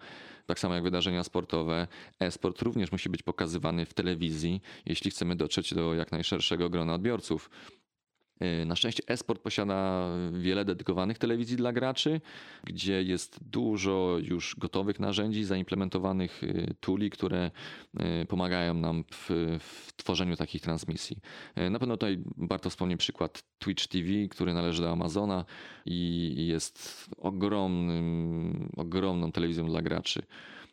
tak samo jak wydarzenia sportowe. E-sport również musi być pokazywany w telewizji, jeśli chcemy dotrzeć do jak najszerszego grona odbiorców. E, na szczęście esport posiada wiele dedykowanych telewizji dla graczy, gdzie jest dużo już gotowych narzędzi, zaimplementowanych e, tuli, które e, pomagają nam w, w, tworzeniu takich transmisji. Na pewno tutaj warto wspomnieć przykład Twitch TV, który należy do Amazona i jest ogromnym, ogromną telewizją dla graczy.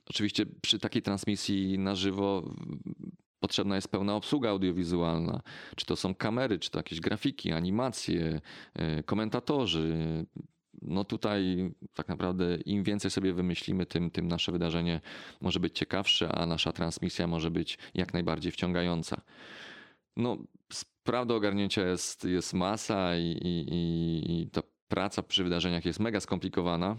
Oczywiście przy takiej transmisji na żywo potrzebna jest pełna obsługa audiowizualna. Czy to są kamery, czy to jakieś grafiki, animacje, e, komentatorzy. No tutaj tak naprawdę im więcej sobie wymyślimy, tym, tym nasze wydarzenie może być ciekawsze, a nasza transmisja może być jak najbardziej wciągająca. No, spraw do ogarnięcia jest, jest masa i, i, i ta praca przy wydarzeniach jest mega skomplikowana.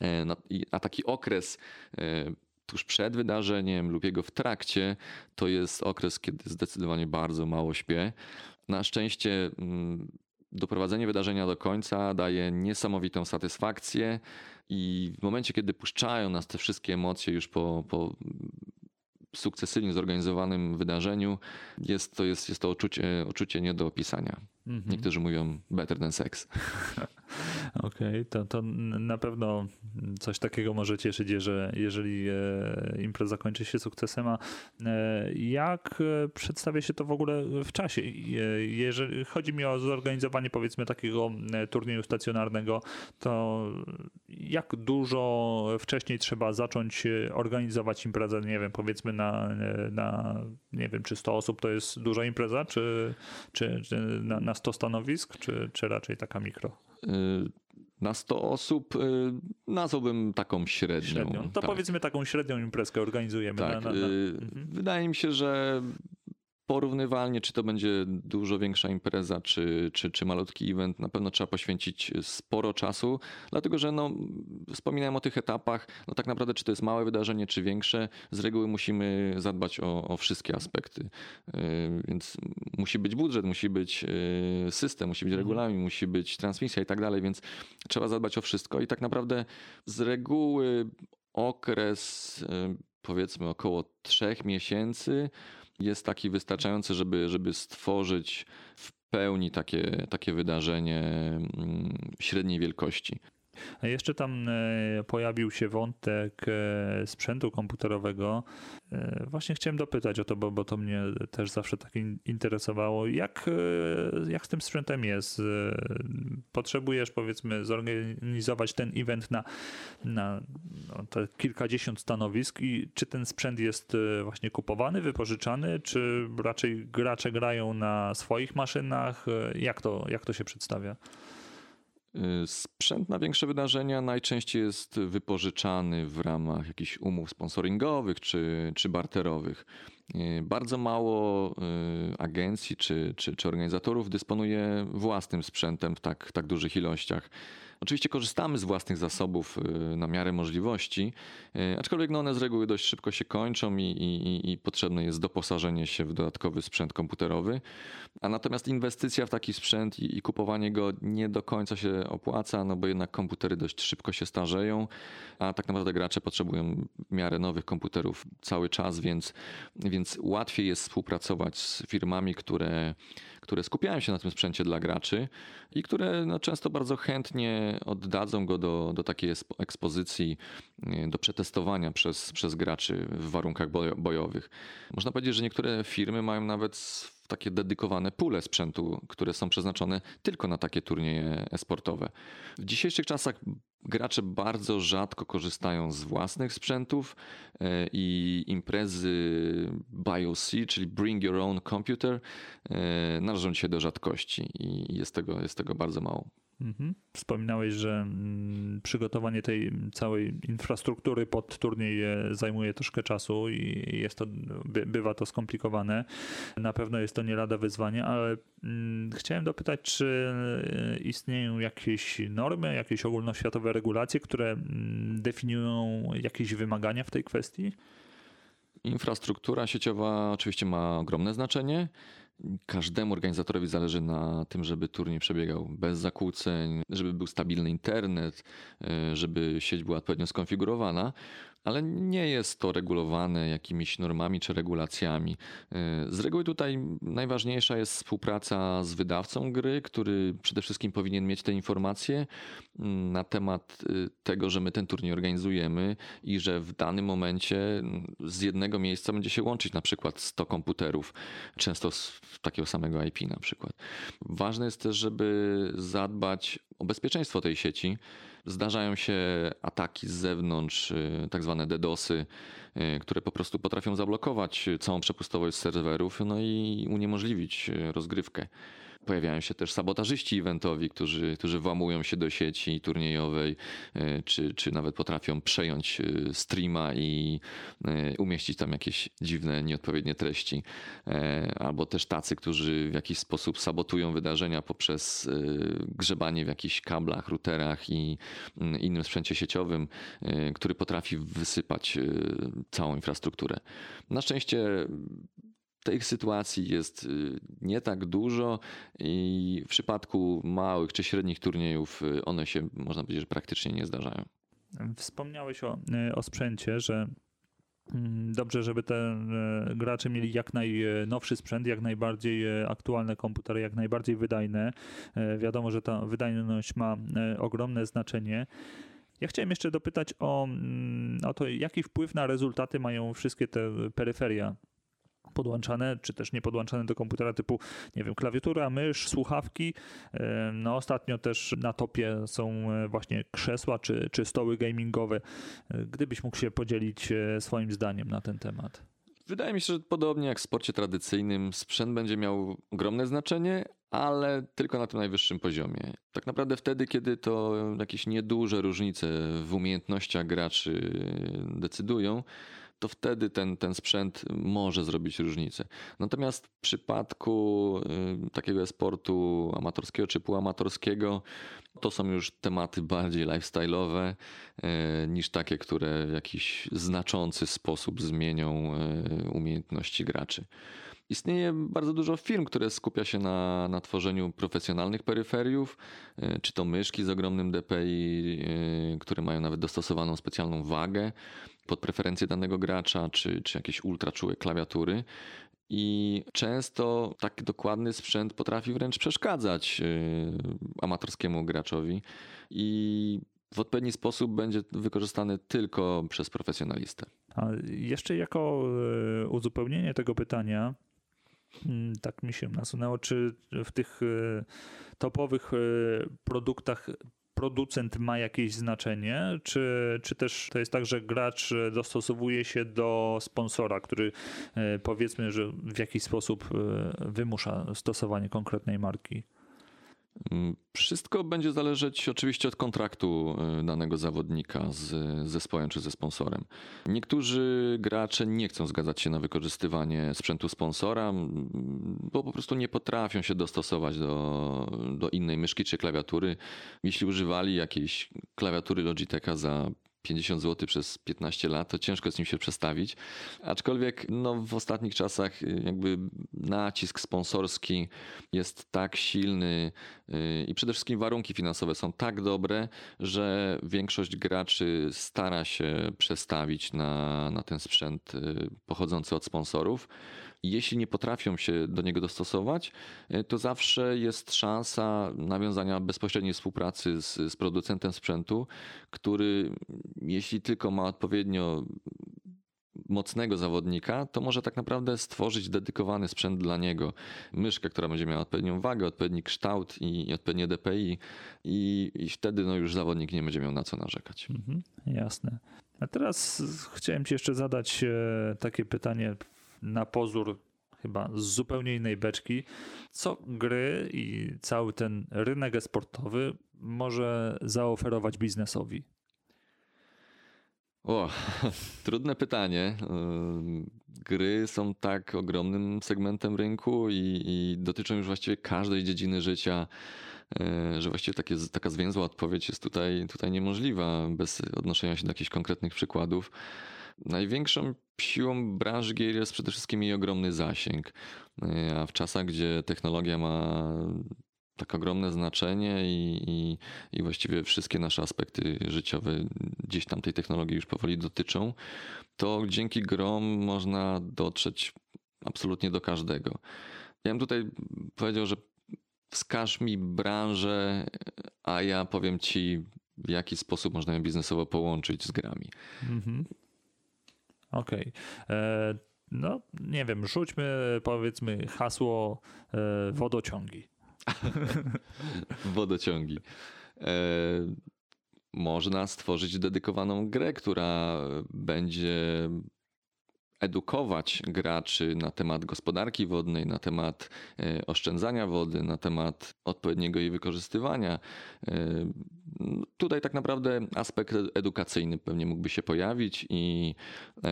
E, no, a taki okres e, tuż przed wydarzeniem lub jego w trakcie, to jest okres, kiedy zdecydowanie bardzo mało śpię. Na szczęście mm, doprowadzenie wydarzenia do końca daje niesamowitą satysfakcję i w momencie, kiedy puszczają nas te wszystkie emocje już po, po sukcesywnie zorganizowanym wydarzeniu, jest to, jest, jest to uczucie, uczucie nie do opisania. Mhm. Niektórzy mówią better than sex. Okej, okay, to, to na pewno coś takiego może cieszyć, że jeżeli e, impreza kończy się sukcesem. A e, jak e, przedstawia się to w ogóle w czasie? Jeżeli chodzi mi o zorganizowanie powiedzmy takiego turnieju stacjonarnego, to jak dużo wcześniej trzeba zacząć organizować imprezę, nie wiem, powiedzmy na, na nie wiem, czy 100 osób to jest duża impreza, czy, czy, czy na, na 100 stanowisk, czy, czy raczej taka mikro? Y, na 100 osób y, nazwałbym taką średnią. średnią. To tak. powiedzmy taką średnią imprezkę organizujemy. Tak, na, na, na. y, Mhm. Wydaje mi się, że porównywalnie, czy to będzie dużo większa impreza, czy, czy, czy malutki event, na pewno trzeba poświęcić sporo czasu, dlatego że no, wspominałem o tych etapach, no tak naprawdę czy to jest małe wydarzenie, czy większe, z reguły musimy zadbać o, o wszystkie aspekty, Yy, więc musi być budżet, musi być yy, system, musi być Mhm. regulamin, musi być transmisja i tak dalej, więc trzeba zadbać o wszystko i tak naprawdę z reguły okres yy, powiedzmy około trzech miesięcy jest taki wystarczający, żeby, żeby stworzyć w pełni takie, takie wydarzenie mm, średniej wielkości. Jeszcze tam e, pojawił się wątek e, sprzętu komputerowego. E, Właśnie chciałem dopytać o to, bo, bo to mnie też zawsze tak in- interesowało. Jak, jak z tym sprzętem jest? Potrzebujesz powiedzmy zorganizować ten event na, na no, te kilkadziesiąt stanowisk i czy ten sprzęt jest właśnie kupowany, wypożyczany, czy raczej gracze grają na swoich maszynach? Jak to, jak to się przedstawia? Y, Sprzęt na większe wydarzenia najczęściej jest wypożyczany w ramach jakichś umów sponsoringowych czy, czy barterowych. Y, Bardzo mało y, agencji czy, czy, czy organizatorów dysponuje własnym sprzętem w tak, tak dużych ilościach. Oczywiście korzystamy z własnych zasobów y, na miarę możliwości, y, aczkolwiek no one z reguły dość szybko się kończą i, i, i potrzebne jest doposażenie się w dodatkowy sprzęt komputerowy. A natomiast inwestycja w taki sprzęt i, i kupowanie go nie do końca się opłaca, no bo jednak komputery dość szybko się starzeją, a tak naprawdę gracze potrzebują miarę nowych komputerów cały czas, więc, więc łatwiej jest współpracować z firmami, które, które skupiają się na tym sprzęcie dla graczy i które no, często bardzo chętnie oddadzą go do, do takiej ekspo- ekspozycji, y, do przetestowania przez, przez graczy w warunkach bojo- bojowych. Można powiedzieć, że niektóre firmy mają nawet takie dedykowane pule sprzętu, które są przeznaczone tylko na takie turnieje e-sportowe. W dzisiejszych czasach gracze bardzo rzadko korzystają z własnych sprzętów e, i imprezy BIOC, czyli Bring Your Own Computer, e, należą dzisiaj do rzadkości i jest tego, jest tego bardzo mało. Mhm. Wspominałeś, że mm, przygotowanie tej całej infrastruktury pod turniej e, zajmuje troszkę czasu i jest to, by, bywa to skomplikowane. Na pewno jest to nie lada wyzwanie, ale mm, chciałem dopytać, czy e, istnieją jakieś normy, jakieś ogólnoświatowe regulacje, które mm, definiują jakieś wymagania w tej kwestii? Infrastruktura sieciowa oczywiście ma ogromne znaczenie. Każdemu organizatorowi zależy na tym, żeby turniej przebiegał bez zakłóceń, żeby był stabilny internet, e, żeby sieć była odpowiednio skonfigurowana, ale nie jest to regulowane jakimiś normami czy regulacjami. E, Z reguły tutaj najważniejsza jest współpraca z wydawcą gry, który przede wszystkim powinien mieć te informacje mm, na temat y, tego, że my ten turniej organizujemy i że w danym momencie z jednego miejsca będzie się łączyć na przykład 100 komputerów, często z takiego samego IP na przykład. Ważne jest też, żeby zadbać o bezpieczeństwo tej sieci. Zdarzają się ataki z zewnątrz, y, tak zwane DDoSy, y, które po prostu potrafią zablokować całą przepustowość serwerów no i uniemożliwić y, rozgrywkę. Pojawiają się też sabotażyści eventowi, którzy, którzy włamują się do sieci turniejowej, y, czy, czy nawet potrafią przejąć y, streama i y, umieścić tam jakieś dziwne, nieodpowiednie treści. E, Albo też tacy, którzy w jakiś sposób sabotują wydarzenia poprzez grzebanie w jakichś kablach, routerach i innym sprzęcie sieciowym, który potrafi wysypać całą infrastrukturę. Na szczęście tych sytuacji jest y, nie tak dużo i w przypadku małych czy średnich turniejów y, one się, można powiedzieć, że praktycznie nie zdarzają. Wspomniałeś o, e, o sprzęcie, że mm, dobrze, żeby te gracze mieli jak najnowszy sprzęt, jak najbardziej aktualne komputery, jak najbardziej wydajne. Wiadomo, że ta wydajność ma ogromne znaczenie. Ja chciałem jeszcze dopytać o, mm, o to, jaki wpływ na rezultaty mają wszystkie te peryferia podłączane, czy też nie podłączane do komputera typu, nie wiem, klawiatura, mysz, słuchawki. E, No ostatnio też na topie są e, właśnie krzesła czy, czy stoły gamingowe. E, Gdybyś mógł się podzielić swoim zdaniem na ten temat. Wydaje mi się, że podobnie jak w sporcie tradycyjnym, sprzęt będzie miał ogromne znaczenie, ale tylko na tym najwyższym poziomie. Tak naprawdę wtedy, kiedy to jakieś nieduże różnice w umiejętnościach graczy decydują, to wtedy ten, ten sprzęt może zrobić różnicę. Natomiast w przypadku y, takiego sportu amatorskiego czy półamatorskiego, to są już tematy bardziej lifestyle'owe y, niż takie, które w jakiś znaczący sposób zmienią y, umiejętności graczy. Istnieje bardzo dużo firm, które skupia się na, na tworzeniu profesjonalnych peryferiów, czy to myszki z ogromnym DPI, które mają nawet dostosowaną specjalną wagę pod preferencje danego gracza, czy, czy jakieś ultraczułe klawiatury. I często taki dokładny sprzęt potrafi wręcz przeszkadzać e, amatorskiemu graczowi i w odpowiedni sposób będzie wykorzystany tylko przez profesjonalistę. A jeszcze jako uzupełnienie tego pytania, Mm, tak mi się nasunęło, czy w tych e, topowych produktach producent ma jakieś znaczenie, czy, czy też to jest tak, że gracz dostosowuje się do sponsora, który e, powiedzmy, że w jakiś sposób wymusza stosowanie konkretnej marki? Mm, wszystko będzie zależeć oczywiście od kontraktu y, danego zawodnika z zespołem czy ze sponsorem. Niektórzy gracze nie chcą zgadzać się na wykorzystywanie sprzętu sponsora, bo po prostu nie potrafią się dostosować do, do innej myszki czy klawiatury. Jeśli używali jakiejś klawiatury Logitecha za 50 zł przez 15 lat, to ciężko z nim się przestawić. Aczkolwiek no, w ostatnich czasach y, jakby nacisk sponsorski jest tak silny y, i przede wszystkim warunki finansowe są tak dobre, że większość graczy stara się przestawić na, na ten sprzęt y, pochodzący od sponsorów jeśli nie potrafią się do niego dostosować, e, to zawsze jest szansa nawiązania bezpośredniej współpracy z, z producentem sprzętu, który jeśli tylko ma odpowiednio mocnego zawodnika, to może tak naprawdę stworzyć dedykowany sprzęt dla niego. Myszkę, która będzie miała odpowiednią wagę, odpowiedni kształt i, i odpowiednie DPI i, i, wtedy no już zawodnik nie będzie miał na co narzekać. Mhm, jasne. A teraz chciałem Ci jeszcze zadać e, takie pytanie na pozór chyba z zupełnie innej beczki, co gry i cały ten rynek sportowy może zaoferować biznesowi? O, trudne pytanie. Gry są tak ogromnym segmentem rynku i, i, dotyczą już właściwie każdej dziedziny życia, e, że właściwie takie, taka zwięzła odpowiedź jest tutaj, tutaj niemożliwa bez odnoszenia się do jakichś konkretnych przykładów. Największą siłą branży gier jest przede wszystkim jej ogromny zasięg. A w czasach, gdzie technologia ma tak ogromne znaczenie i, i, i, właściwie wszystkie nasze aspekty życiowe gdzieś tam tej technologii już powoli dotyczą, to dzięki grom można dotrzeć absolutnie do każdego. Ja bym tutaj powiedział, że wskaż mi branżę, a ja powiem ci, w jaki sposób można ją biznesowo połączyć z grami. Mhm. Okej. Okay. E, no, nie wiem, rzućmy powiedzmy hasło e, wodociągi. wodociągi. E, można stworzyć dedykowaną grę, która będzie edukować graczy na temat gospodarki wodnej, na temat e, oszczędzania wody, na temat odpowiedniego jej wykorzystywania. E, tutaj tak naprawdę aspekt edukacyjny pewnie mógłby się pojawić i e,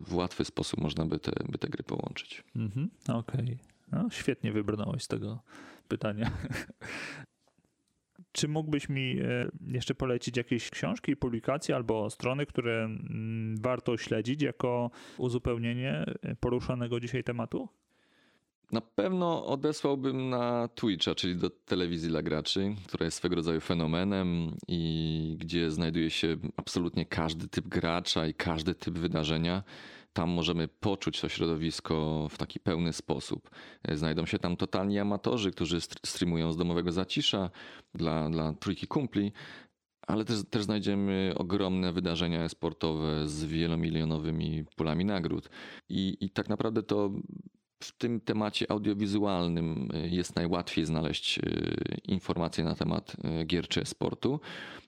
w łatwy sposób można by te, by te gry połączyć. Mhm, Okej. Okay. No, świetnie wybrnąłeś z tego pytania. Czy mógłbyś mi e, jeszcze polecić jakieś książki, publikacje albo strony, które mm, warto śledzić jako uzupełnienie poruszanego dzisiaj tematu? Na pewno odesłałbym na Twitcha, czyli do telewizji dla graczy, która jest swego rodzaju fenomenem i gdzie znajduje się absolutnie każdy typ gracza i każdy typ wydarzenia. Tam możemy poczuć to środowisko w taki pełny sposób. Znajdą się tam totalni amatorzy, którzy streamują z domowego zacisza dla, dla trójki kumpli, ale też, też znajdziemy ogromne wydarzenia sportowe z wielomilionowymi pulami nagród. I, I tak naprawdę to w tym temacie audiowizualnym y, jest najłatwiej znaleźć y, informacje na temat y, gier czy sportu.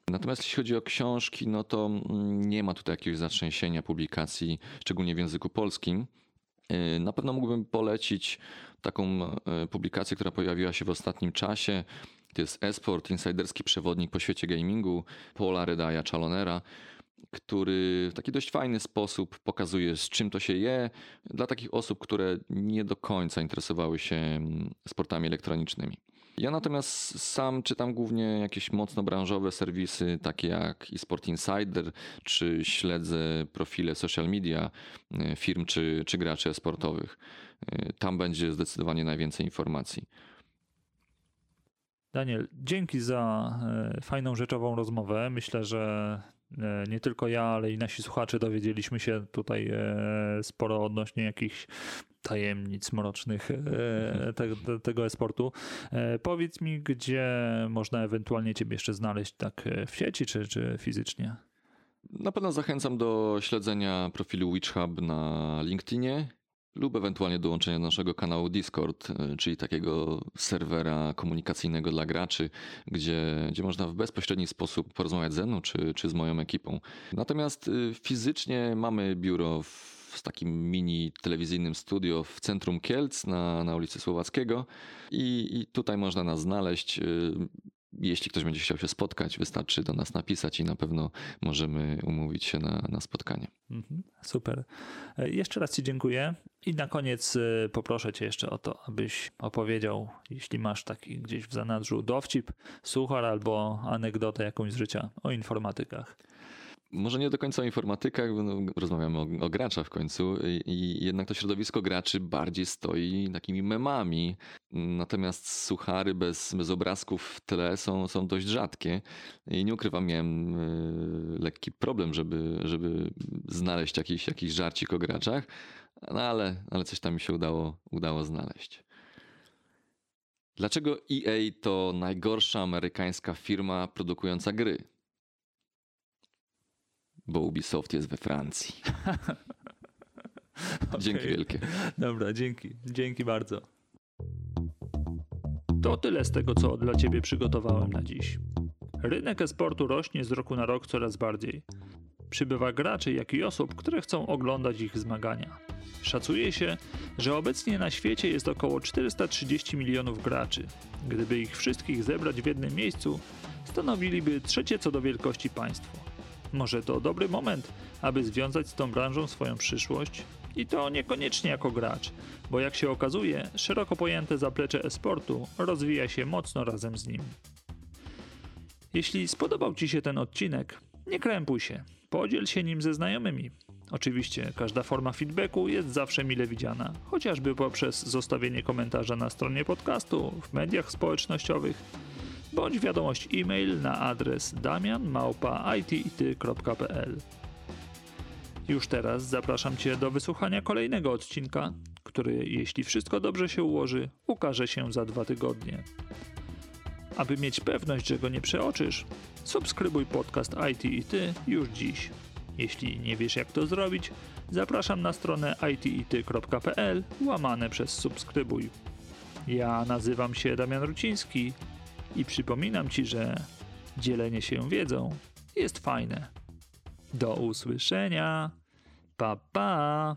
Natomiast jeśli chodzi o książki, no to mm, nie ma tutaj jakiegoś zatrzęsienia publikacji, szczególnie w języku polskim. Na pewno mógłbym polecić taką publikację, która pojawiła się w ostatnim czasie. To jest Esport, insiderski przewodnik po świecie gamingu Paula Redaya Chalonera, który w taki dość fajny sposób pokazuje, z czym to się je dla takich osób, które nie do końca interesowały się mm, sportami elektronicznymi. Ja natomiast sam czytam głównie jakieś mocno branżowe serwisy, takie jak eSport Insider, czy śledzę profile social media y, firm czy, czy graczy sportowych. Y, tam będzie zdecydowanie najwięcej informacji. Daniel, dzięki za e, fajną, rzeczową rozmowę. Myślę, że nie tylko ja, ale i nasi słuchacze dowiedzieliśmy się tutaj e, sporo odnośnie jakichś tajemnic mrocznych te, tego esportu. Powiedz mi, gdzie można ewentualnie Ciebie jeszcze znaleźć, tak w sieci czy, czy fizycznie? Na pewno zachęcam do śledzenia profilu Witch Hub na LinkedInie lub ewentualnie dołączenia do naszego kanału Discord, e, czyli takiego serwera komunikacyjnego dla graczy, gdzie, gdzie można w bezpośredni sposób porozmawiać ze mną czy, czy z moją ekipą. Natomiast e, fizycznie mamy biuro w takim mini telewizyjnym studio w centrum Kielc na, na ulicy Słowackiego i, i tutaj można nas znaleźć. Jeśli ktoś będzie chciał się spotkać, wystarczy do nas napisać i na pewno możemy umówić się na, na spotkanie. Mhm, super. E, jeszcze raz Ci dziękuję. I na koniec e, poproszę Cię jeszcze o to, abyś opowiedział, jeśli masz taki gdzieś w zanadrzu dowcip, suchar albo anegdotę jakąś z życia o informatykach może nie do końca o informatykach, no, rozmawiamy o, o, graczach w końcu i, i, jednak to środowisko graczy bardziej stoi takimi memami. Natomiast suchary bez, bez obrazków w tle są, są dość rzadkie i nie ukrywam, miałem y, lekki problem, żeby, żeby znaleźć jakiś, jakiś żarcik o graczach, no ale, ale coś tam mi się udało, udało znaleźć. Dlaczego EA to najgorsza amerykańska firma produkująca gry? Bo Ubisoft jest we Francji. okay. Dzięki wielkie. Dobra, dzięki. Dzięki bardzo. To tyle z tego, co dla Ciebie przygotowałem na dziś. Rynek esportu rośnie z roku na rok coraz bardziej. Przybywa graczy, jak i osób, które chcą oglądać ich zmagania. Szacuje się, że obecnie na świecie jest około 430 milionów graczy. Gdyby ich wszystkich zebrać w jednym miejscu, stanowiliby trzecie co do wielkości państwo. Może to dobry moment, aby związać z tą branżą swoją przyszłość? I to niekoniecznie jako gracz, bo jak się okazuje, szeroko pojęte zaplecze esportu rozwija się mocno razem z nim. Jeśli spodobał Ci się ten odcinek, nie krępuj się, podziel się nim ze znajomymi. Oczywiście każda forma feedbacku jest zawsze mile widziana, chociażby poprzez zostawienie komentarza na stronie podcastu, w mediach społecznościowych bądź wiadomość e-mail na adres damianmałpa.it.pl. Już teraz zapraszam Cię do wysłuchania kolejnego odcinka, który, jeśli wszystko dobrze się ułoży, ukaże się za dwa tygodnie. Aby mieć pewność, że go nie przeoczysz, subskrybuj podcast IT i Ty już dziś. Jeśli nie wiesz jak to zrobić, zapraszam na stronę itity.pl łamane przez subskrybuj. Ja nazywam się Damian Ruciński i przypominam Ci, że dzielenie się wiedzą jest fajne. Do usłyszenia. Pa pa.